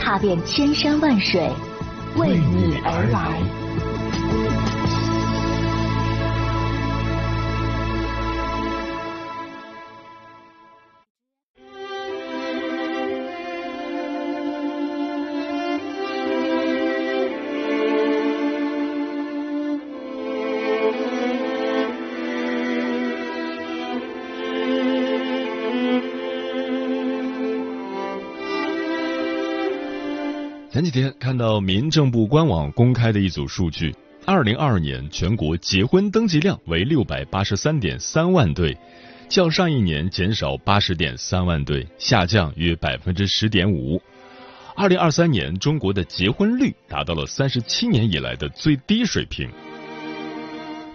踏遍千山万水，为你而来。前几天看到民政部官网公开的一组数据，二零二二年全国结婚登记量为六百八十三点三万对，较上一年减少八十点三万对，下降约百分之十点五。二零二三年中国的结婚率达到了三十七年以来的最低水平。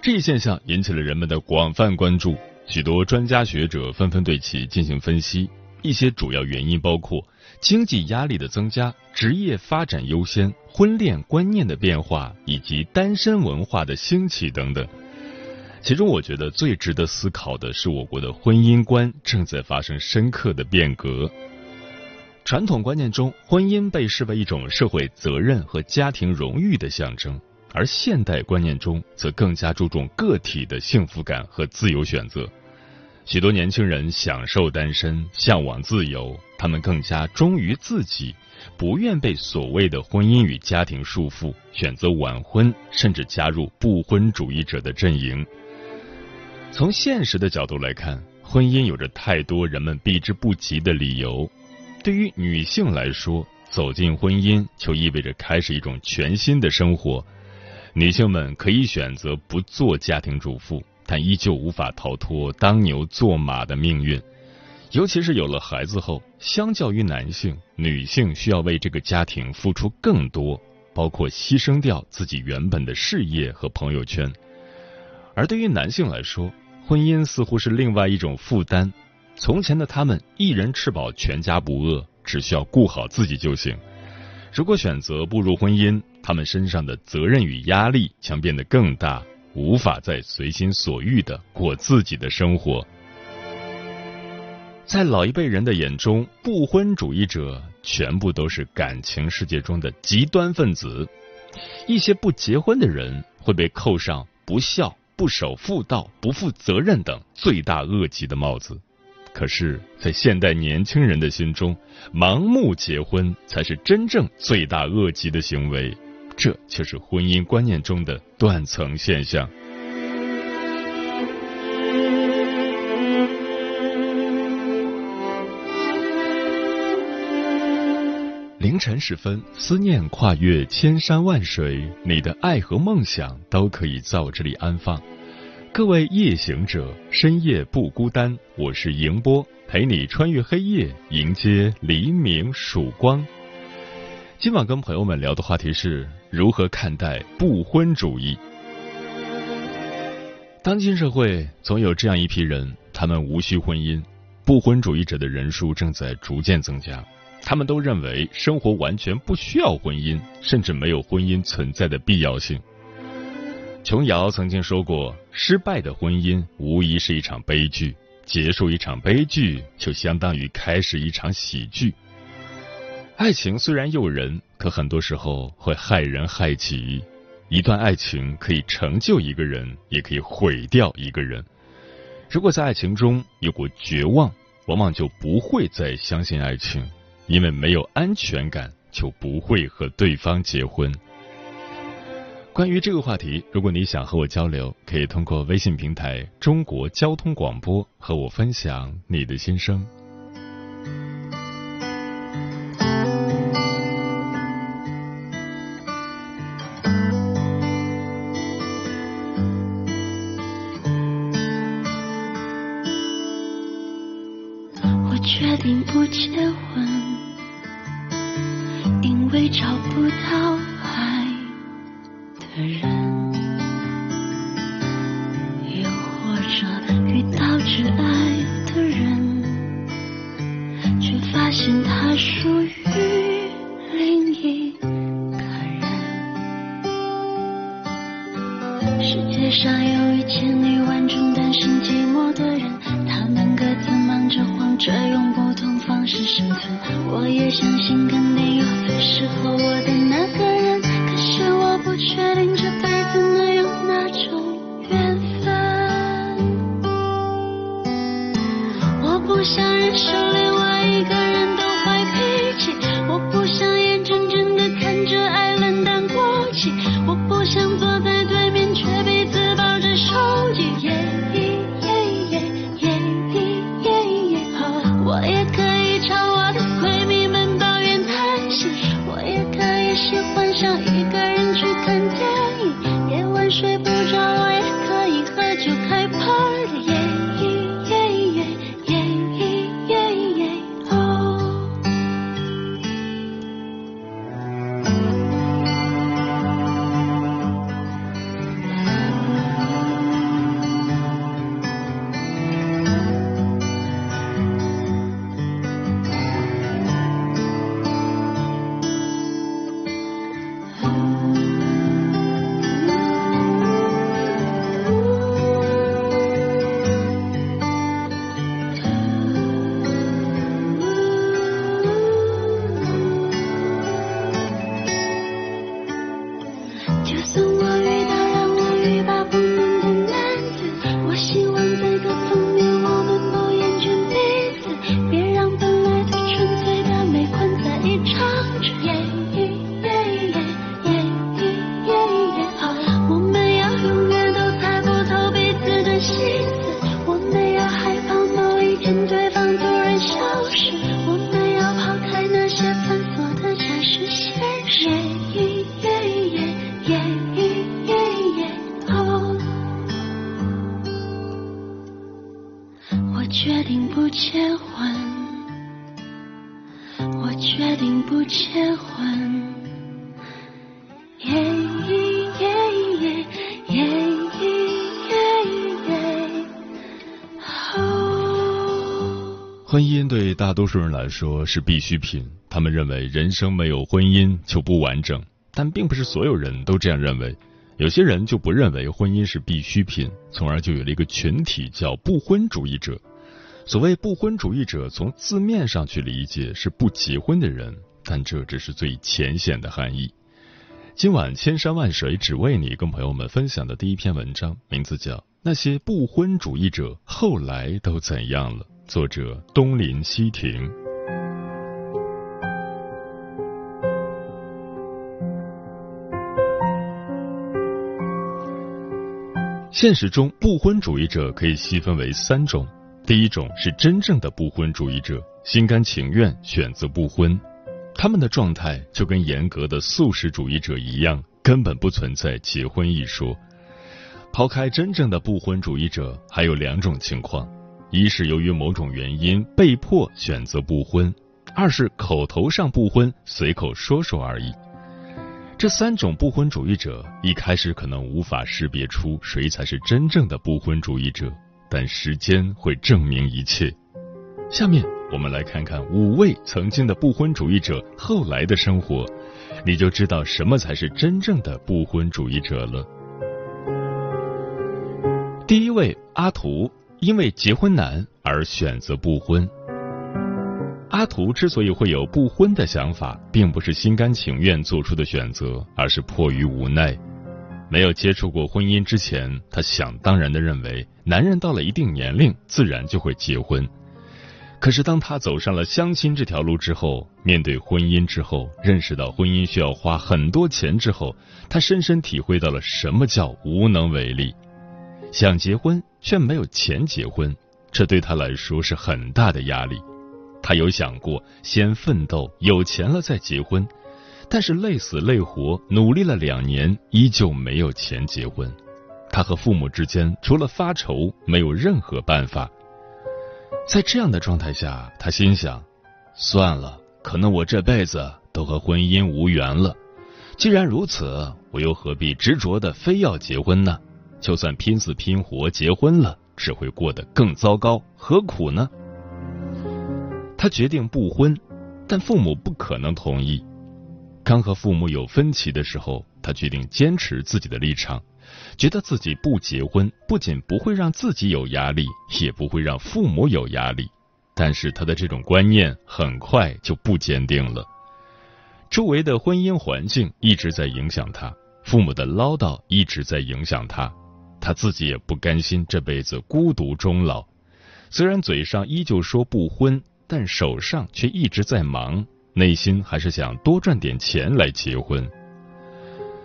这一现象引起了人们的广泛关注，许多专家学者纷纷对其进行分析。一些主要原因包括经济压力的增加、职业发展优先、婚恋观念的变化以及单身文化的兴起等等。其中，我觉得最值得思考的是，我国的婚姻观正在发生深刻的变革。传统观念中，婚姻被视为一种社会责任和家庭荣誉的象征，而现代观念中则更加注重个体的幸福感和自由选择。许多年轻人享受单身，向往自由，他们更加忠于自己，不愿被所谓的婚姻与家庭束缚，选择晚婚，甚至加入不婚主义者的阵营。从现实的角度来看，婚姻有着太多人们避之不及的理由。对于女性来说，走进婚姻就意味着开始一种全新的生活。女性们可以选择不做家庭主妇。但依旧无法逃脱当牛做马的命运，尤其是有了孩子后，相较于男性，女性需要为这个家庭付出更多，包括牺牲掉自己原本的事业和朋友圈。而对于男性来说，婚姻似乎是另外一种负担。从前的他们一人吃饱全家不饿，只需要顾好自己就行。如果选择步入婚姻，他们身上的责任与压力将变得更大。无法再随心所欲的过自己的生活，在老一辈人的眼中，不婚主义者全部都是感情世界中的极端分子。一些不结婚的人会被扣上不孝、不守妇道、不负责任等罪大恶极的帽子。可是，在现代年轻人的心中，盲目结婚才是真正罪大恶极的行为。这却是婚姻观念中的断层现象。凌晨时分，思念跨越千山万水，你的爱和梦想都可以在我这里安放。各位夜行者，深夜不孤单，我是迎波，陪你穿越黑夜，迎接黎明曙光。今晚跟朋友们聊的话题是如何看待不婚主义。当今社会总有这样一批人，他们无需婚姻，不婚主义者的人数正在逐渐增加。他们都认为生活完全不需要婚姻，甚至没有婚姻存在的必要性。琼瑶曾经说过：“失败的婚姻无疑是一场悲剧，结束一场悲剧就相当于开始一场喜剧。”爱情虽然诱人，可很多时候会害人害己。一段爱情可以成就一个人，也可以毁掉一个人。如果在爱情中有过绝望，往往就不会再相信爱情。因为没有安全感，就不会和对方结婚。关于这个话题，如果你想和我交流，可以通过微信平台“中国交通广播”和我分享你的心声。只爱。我也可以喜欢上一个人去看电影，夜晚睡不多数人来说是必需品，他们认为人生没有婚姻就不完整，但并不是所有人都这样认为。有些人就不认为婚姻是必需品，从而就有了一个群体叫不婚主义者。所谓不婚主义者，从字面上去理解是不结婚的人，但这只是最浅显的含义。今晚千山万水只为你，跟朋友们分享的第一篇文章，名字叫《那些不婚主义者后来都怎样了》，作者东林西亭。现实中，不婚主义者可以细分为三种。第一种是真正的不婚主义者，心甘情愿选择不婚，他们的状态就跟严格的素食主义者一样，根本不存在结婚一说。抛开真正的不婚主义者，还有两种情况：一是由于某种原因被迫选择不婚；二是口头上不婚，随口说说而已。这三种不婚主义者一开始可能无法识别出谁才是真正的不婚主义者，但时间会证明一切。下面我们来看看五位曾经的不婚主义者后来的生活，你就知道什么才是真正的不婚主义者了。第一位阿图，因为结婚难而选择不婚。阿图之所以会有不婚的想法，并不是心甘情愿做出的选择，而是迫于无奈。没有接触过婚姻之前，他想当然的认为，男人到了一定年龄，自然就会结婚。可是当他走上了相亲这条路之后，面对婚姻之后，认识到婚姻需要花很多钱之后，他深深体会到了什么叫无能为力。想结婚却没有钱结婚，这对他来说是很大的压力。他有想过先奋斗，有钱了再结婚，但是累死累活努力了两年，依旧没有钱结婚。他和父母之间除了发愁，没有任何办法。在这样的状态下，他心想：算了，可能我这辈子都和婚姻无缘了。既然如此，我又何必执着的非要结婚呢？就算拼死拼活结婚了，只会过得更糟糕，何苦呢？他决定不婚，但父母不可能同意。刚和父母有分歧的时候，他决定坚持自己的立场，觉得自己不结婚不仅不会让自己有压力，也不会让父母有压力。但是他的这种观念很快就不坚定了。周围的婚姻环境一直在影响他，父母的唠叨一直在影响他，他自己也不甘心这辈子孤独终老。虽然嘴上依旧说不婚，但手上却一直在忙。内心还是想多赚点钱来结婚。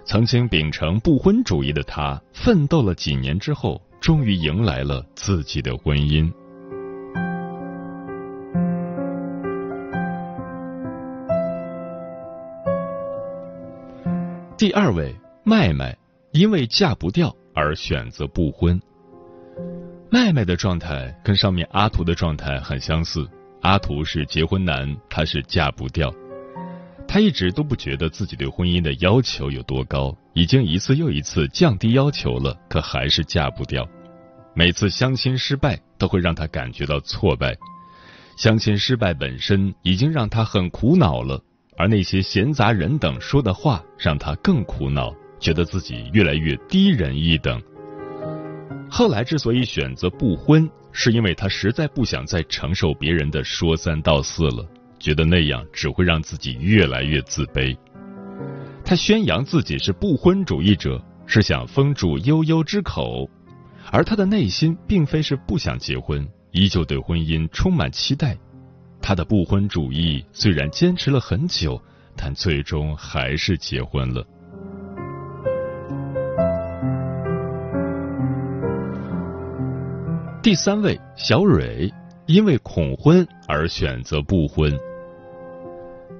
曾经秉承不婚主义的他，奋斗了几年之后，终于迎来了自己的婚姻。第二位，麦麦，因为嫁不掉而选择不婚。麦麦的状态跟上面阿图的状态很相似。阿图是结婚难，他是嫁不掉。他一直都不觉得自己对婚姻的要求有多高，已经一次又一次降低要求了，可还是嫁不掉。每次相亲失败都会让他感觉到挫败，相亲失败本身已经让他很苦恼了，而那些闲杂人等说的话让他更苦恼，觉得自己越来越低人一等。后来之所以选择不婚。是因为他实在不想再承受别人的说三道四了，觉得那样只会让自己越来越自卑。他宣扬自己是不婚主义者，是想封住悠悠之口，而他的内心并非是不想结婚，依旧对婚姻充满期待。他的不婚主义虽然坚持了很久，但最终还是结婚了。第三位小蕊，因为恐婚而选择不婚。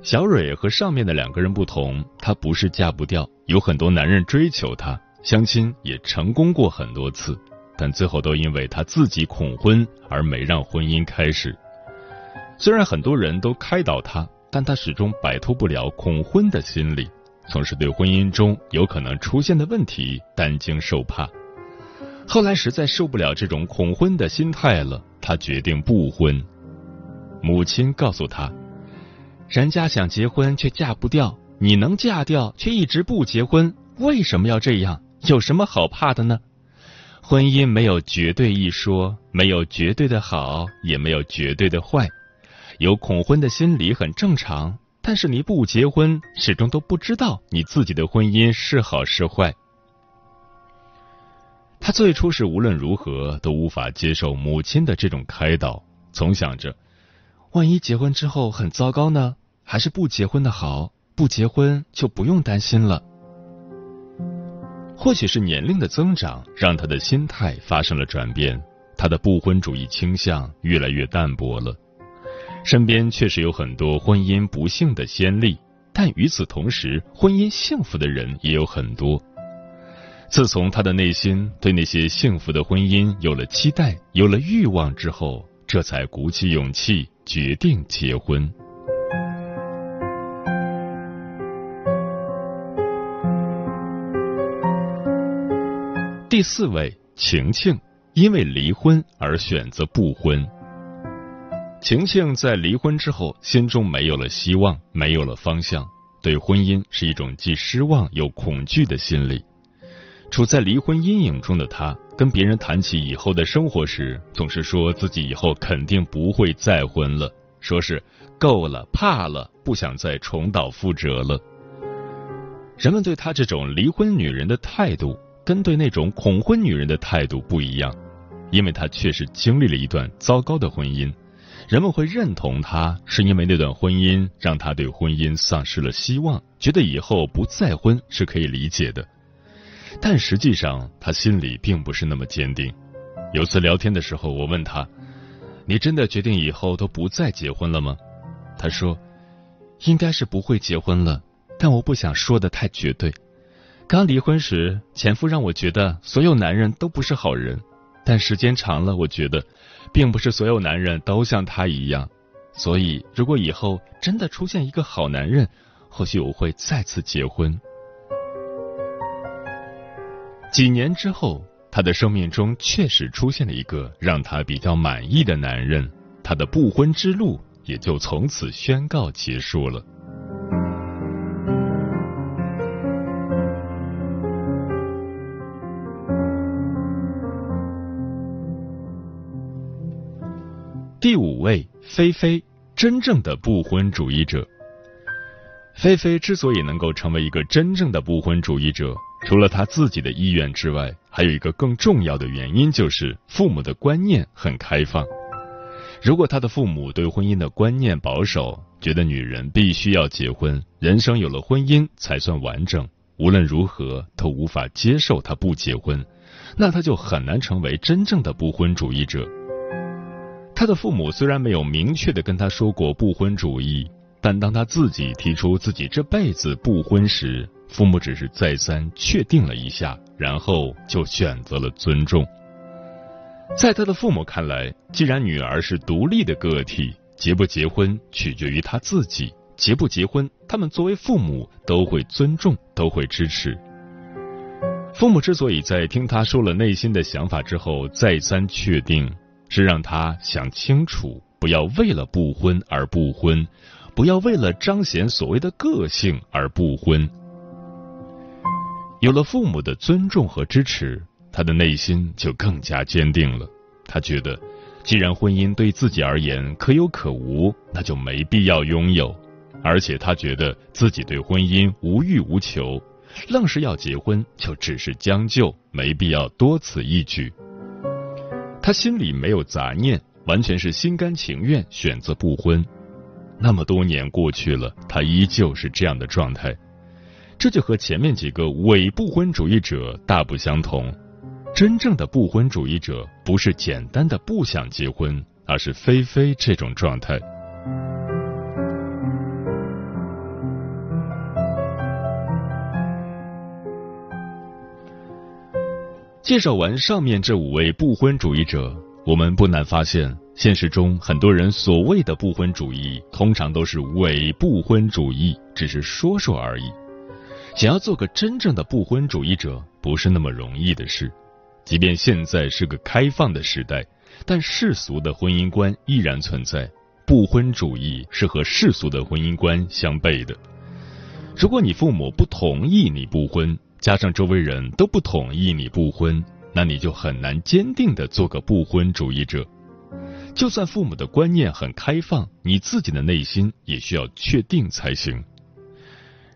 小蕊和上面的两个人不同，她不是嫁不掉，有很多男人追求她，相亲也成功过很多次，但最后都因为她自己恐婚而没让婚姻开始。虽然很多人都开导她，但她始终摆脱不了恐婚的心理，总是对婚姻中有可能出现的问题担惊受怕。后来实在受不了这种恐婚的心态了，他决定不婚。母亲告诉他：“人家想结婚却嫁不掉，你能嫁掉却一直不结婚，为什么要这样？有什么好怕的呢？婚姻没有绝对一说，没有绝对的好，也没有绝对的坏。有恐婚的心理很正常，但是你不结婚，始终都不知道你自己的婚姻是好是坏。”他最初是无论如何都无法接受母亲的这种开导，总想着，万一结婚之后很糟糕呢？还是不结婚的好，不结婚就不用担心了。或许是年龄的增长，让他的心态发生了转变，他的不婚主义倾向越来越淡薄了。身边确实有很多婚姻不幸的先例，但与此同时，婚姻幸福的人也有很多。自从他的内心对那些幸福的婚姻有了期待、有了欲望之后，这才鼓起勇气决定结婚。第四位晴晴，因为离婚而选择不婚。晴晴在离婚之后，心中没有了希望，没有了方向，对婚姻是一种既失望又恐惧的心理。处在离婚阴影中的他，跟别人谈起以后的生活时，总是说自己以后肯定不会再婚了，说是够了，怕了，不想再重蹈覆辙了。人们对他这种离婚女人的态度，跟对那种恐婚女人的态度不一样，因为他确实经历了一段糟糕的婚姻，人们会认同他，是因为那段婚姻让他对婚姻丧失了希望，觉得以后不再婚是可以理解的。但实际上，他心里并不是那么坚定。有次聊天的时候，我问他：“你真的决定以后都不再结婚了吗？”他说：“应该是不会结婚了，但我不想说的太绝对。刚离婚时，前夫让我觉得所有男人都不是好人，但时间长了，我觉得并不是所有男人都像他一样。所以如果以后真的出现一个好男人，或许我会再次结婚。几年之后，他的生命中确实出现了一个让他比较满意的男人，他的不婚之路也就从此宣告结束了。第五位，菲菲，真正的不婚主义者。菲菲之所以能够成为一个真正的不婚主义者，除了她自己的意愿之外，还有一个更重要的原因，就是父母的观念很开放。如果他的父母对婚姻的观念保守，觉得女人必须要结婚，人生有了婚姻才算完整，无论如何都无法接受他不结婚，那他就很难成为真正的不婚主义者。他的父母虽然没有明确的跟他说过不婚主义，但当他自己提出自己这辈子不婚时，父母只是再三确定了一下，然后就选择了尊重。在他的父母看来，既然女儿是独立的个体，结不结婚取决于他自己，结不结婚，他们作为父母都会尊重，都会支持。父母之所以在听他说了内心的想法之后再三确定。是让他想清楚，不要为了不婚而不婚，不要为了彰显所谓的个性而不婚。有了父母的尊重和支持，他的内心就更加坚定了。他觉得，既然婚姻对自己而言可有可无，那就没必要拥有。而且他觉得自己对婚姻无欲无求，愣是要结婚，就只是将就，没必要多此一举。他心里没有杂念，完全是心甘情愿选择不婚。那么多年过去了，他依旧是这样的状态，这就和前面几个伪不婚主义者大不相同。真正的不婚主义者不是简单的不想结婚，而是菲菲这种状态。介绍完上面这五位不婚主义者，我们不难发现，现实中很多人所谓的不婚主义，通常都是伪不婚主义，只是说说而已。想要做个真正的不婚主义者，不是那么容易的事。即便现在是个开放的时代，但世俗的婚姻观依然存在。不婚主义是和世俗的婚姻观相悖的。如果你父母不同意你不婚，加上周围人都不同意你不婚，那你就很难坚定的做个不婚主义者。就算父母的观念很开放，你自己的内心也需要确定才行。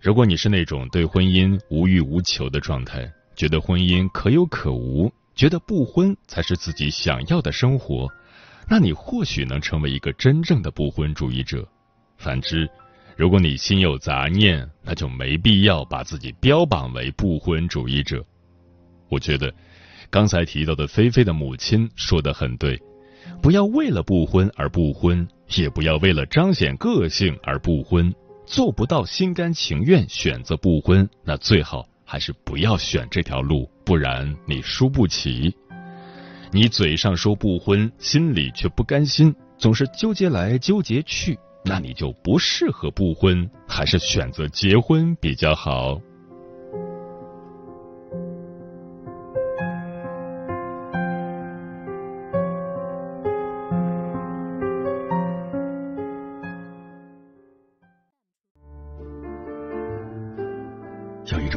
如果你是那种对婚姻无欲无求的状态，觉得婚姻可有可无，觉得不婚才是自己想要的生活，那你或许能成为一个真正的不婚主义者。反之，如果你心有杂念，那就没必要把自己标榜为不婚主义者。我觉得，刚才提到的菲菲的母亲说的很对，不要为了不婚而不婚，也不要为了彰显个性而不婚。做不到心甘情愿选择不婚，那最好还是不要选这条路，不然你输不起。你嘴上说不婚，心里却不甘心，总是纠结来纠结去。那你就不适合不婚，还是选择结婚比较好。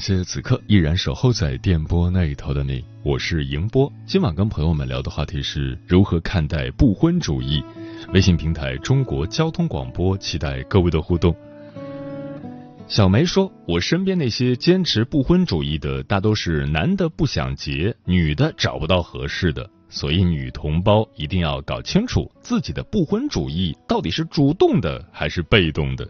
谢谢此刻依然守候在电波那一头的你，我是迎波。今晚跟朋友们聊的话题是如何看待不婚主义。微信平台中国交通广播，期待各位的互动。小梅说：“我身边那些坚持不婚主义的，大都是男的不想结，女的找不到合适的，所以女同胞一定要搞清楚自己的不婚主义到底是主动的还是被动的。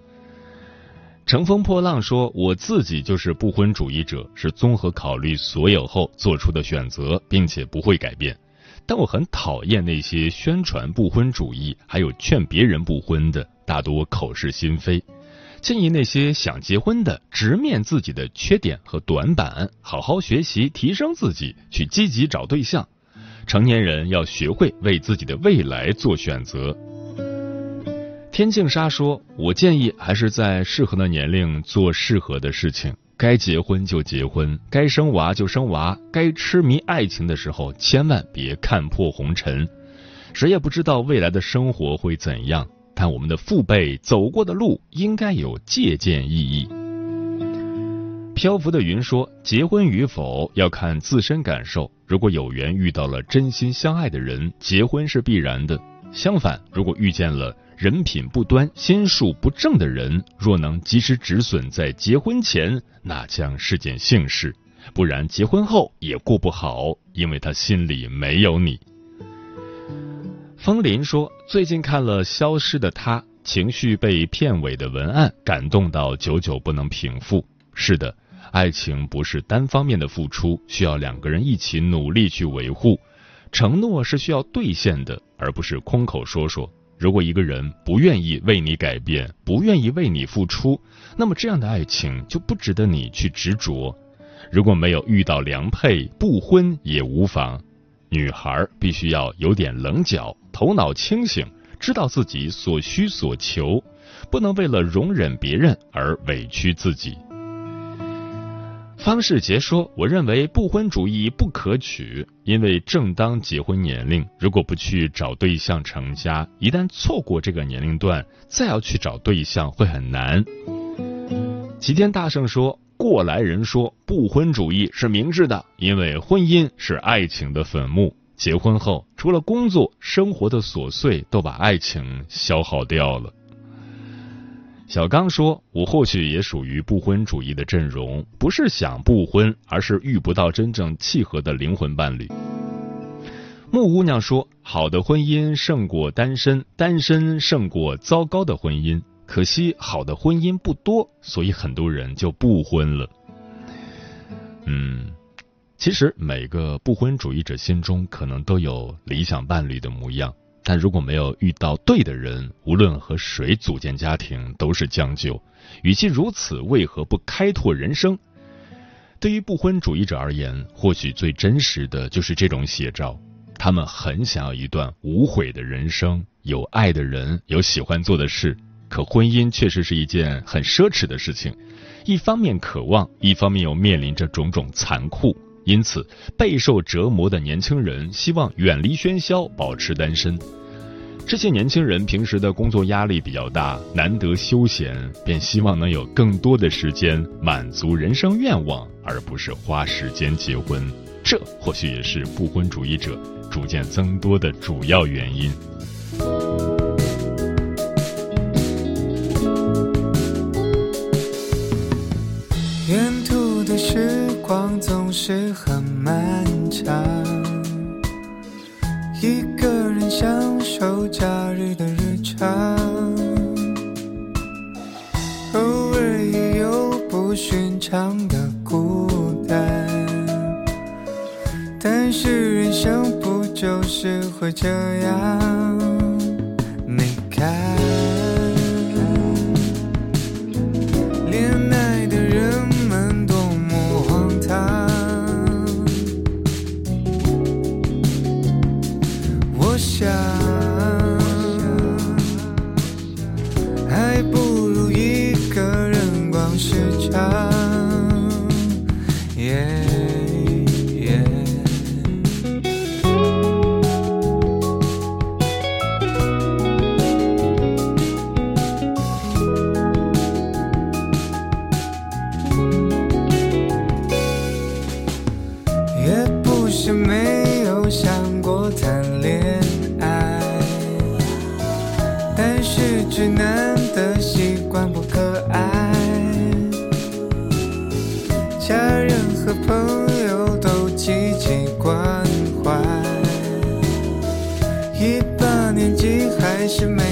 乘风破浪说：“我自己就是不婚主义者，是综合考虑所有后做出的选择，并且不会改变。但我很讨厌那些宣传不婚主义，还有劝别人不婚的，大多口是心非。建议那些想结婚的，直面自己的缺点和短板，好好学习，提升自己，去积极找对象。成年人要学会为自己的未来做选择。”天净沙说：“我建议还是在适合的年龄做适合的事情，该结婚就结婚，该生娃就生娃，该痴迷爱情的时候，千万别看破红尘。谁也不知道未来的生活会怎样，但我们的父辈走过的路应该有借鉴意义。”漂浮的云说：“结婚与否要看自身感受，如果有缘遇到了真心相爱的人，结婚是必然的；相反，如果遇见了……”人品不端、心术不正的人，若能及时止损，在结婚前，那将是件幸事；不然，结婚后也过不好，因为他心里没有你。风林说：“最近看了《消失的她》，情绪被片尾的文案感动到，久久不能平复。是的，爱情不是单方面的付出，需要两个人一起努力去维护。承诺是需要兑现的，而不是空口说说。”如果一个人不愿意为你改变，不愿意为你付出，那么这样的爱情就不值得你去执着。如果没有遇到良配，不婚也无妨。女孩必须要有点棱角，头脑清醒，知道自己所需所求，不能为了容忍别人而委屈自己。方世杰说：“我认为不婚主义不可取，因为正当结婚年龄，如果不去找对象成家，一旦错过这个年龄段，再要去找对象会很难。”齐天大圣说：“过来人说不婚主义是明智的，因为婚姻是爱情的坟墓，结婚后除了工作，生活的琐碎都把爱情消耗掉了。”小刚说：“我或许也属于不婚主义的阵容，不是想不婚，而是遇不到真正契合的灵魂伴侣。”木姑娘说：“好的婚姻胜过单身，单身胜过糟糕的婚姻。可惜好的婚姻不多，所以很多人就不婚了。”嗯，其实每个不婚主义者心中可能都有理想伴侣的模样。但如果没有遇到对的人，无论和谁组建家庭都是将就。与其如此，为何不开拓人生？对于不婚主义者而言，或许最真实的就是这种写照。他们很想要一段无悔的人生，有爱的人，有喜欢做的事。可婚姻确实是一件很奢侈的事情，一方面渴望，一方面又面临着种种残酷。因此，备受折磨的年轻人希望远离喧嚣，保持单身。这些年轻人平时的工作压力比较大，难得休闲，便希望能有更多的时间满足人生愿望，而不是花时间结婚。这或许也是不婚主义者逐渐增多的主要原因。是会这样？should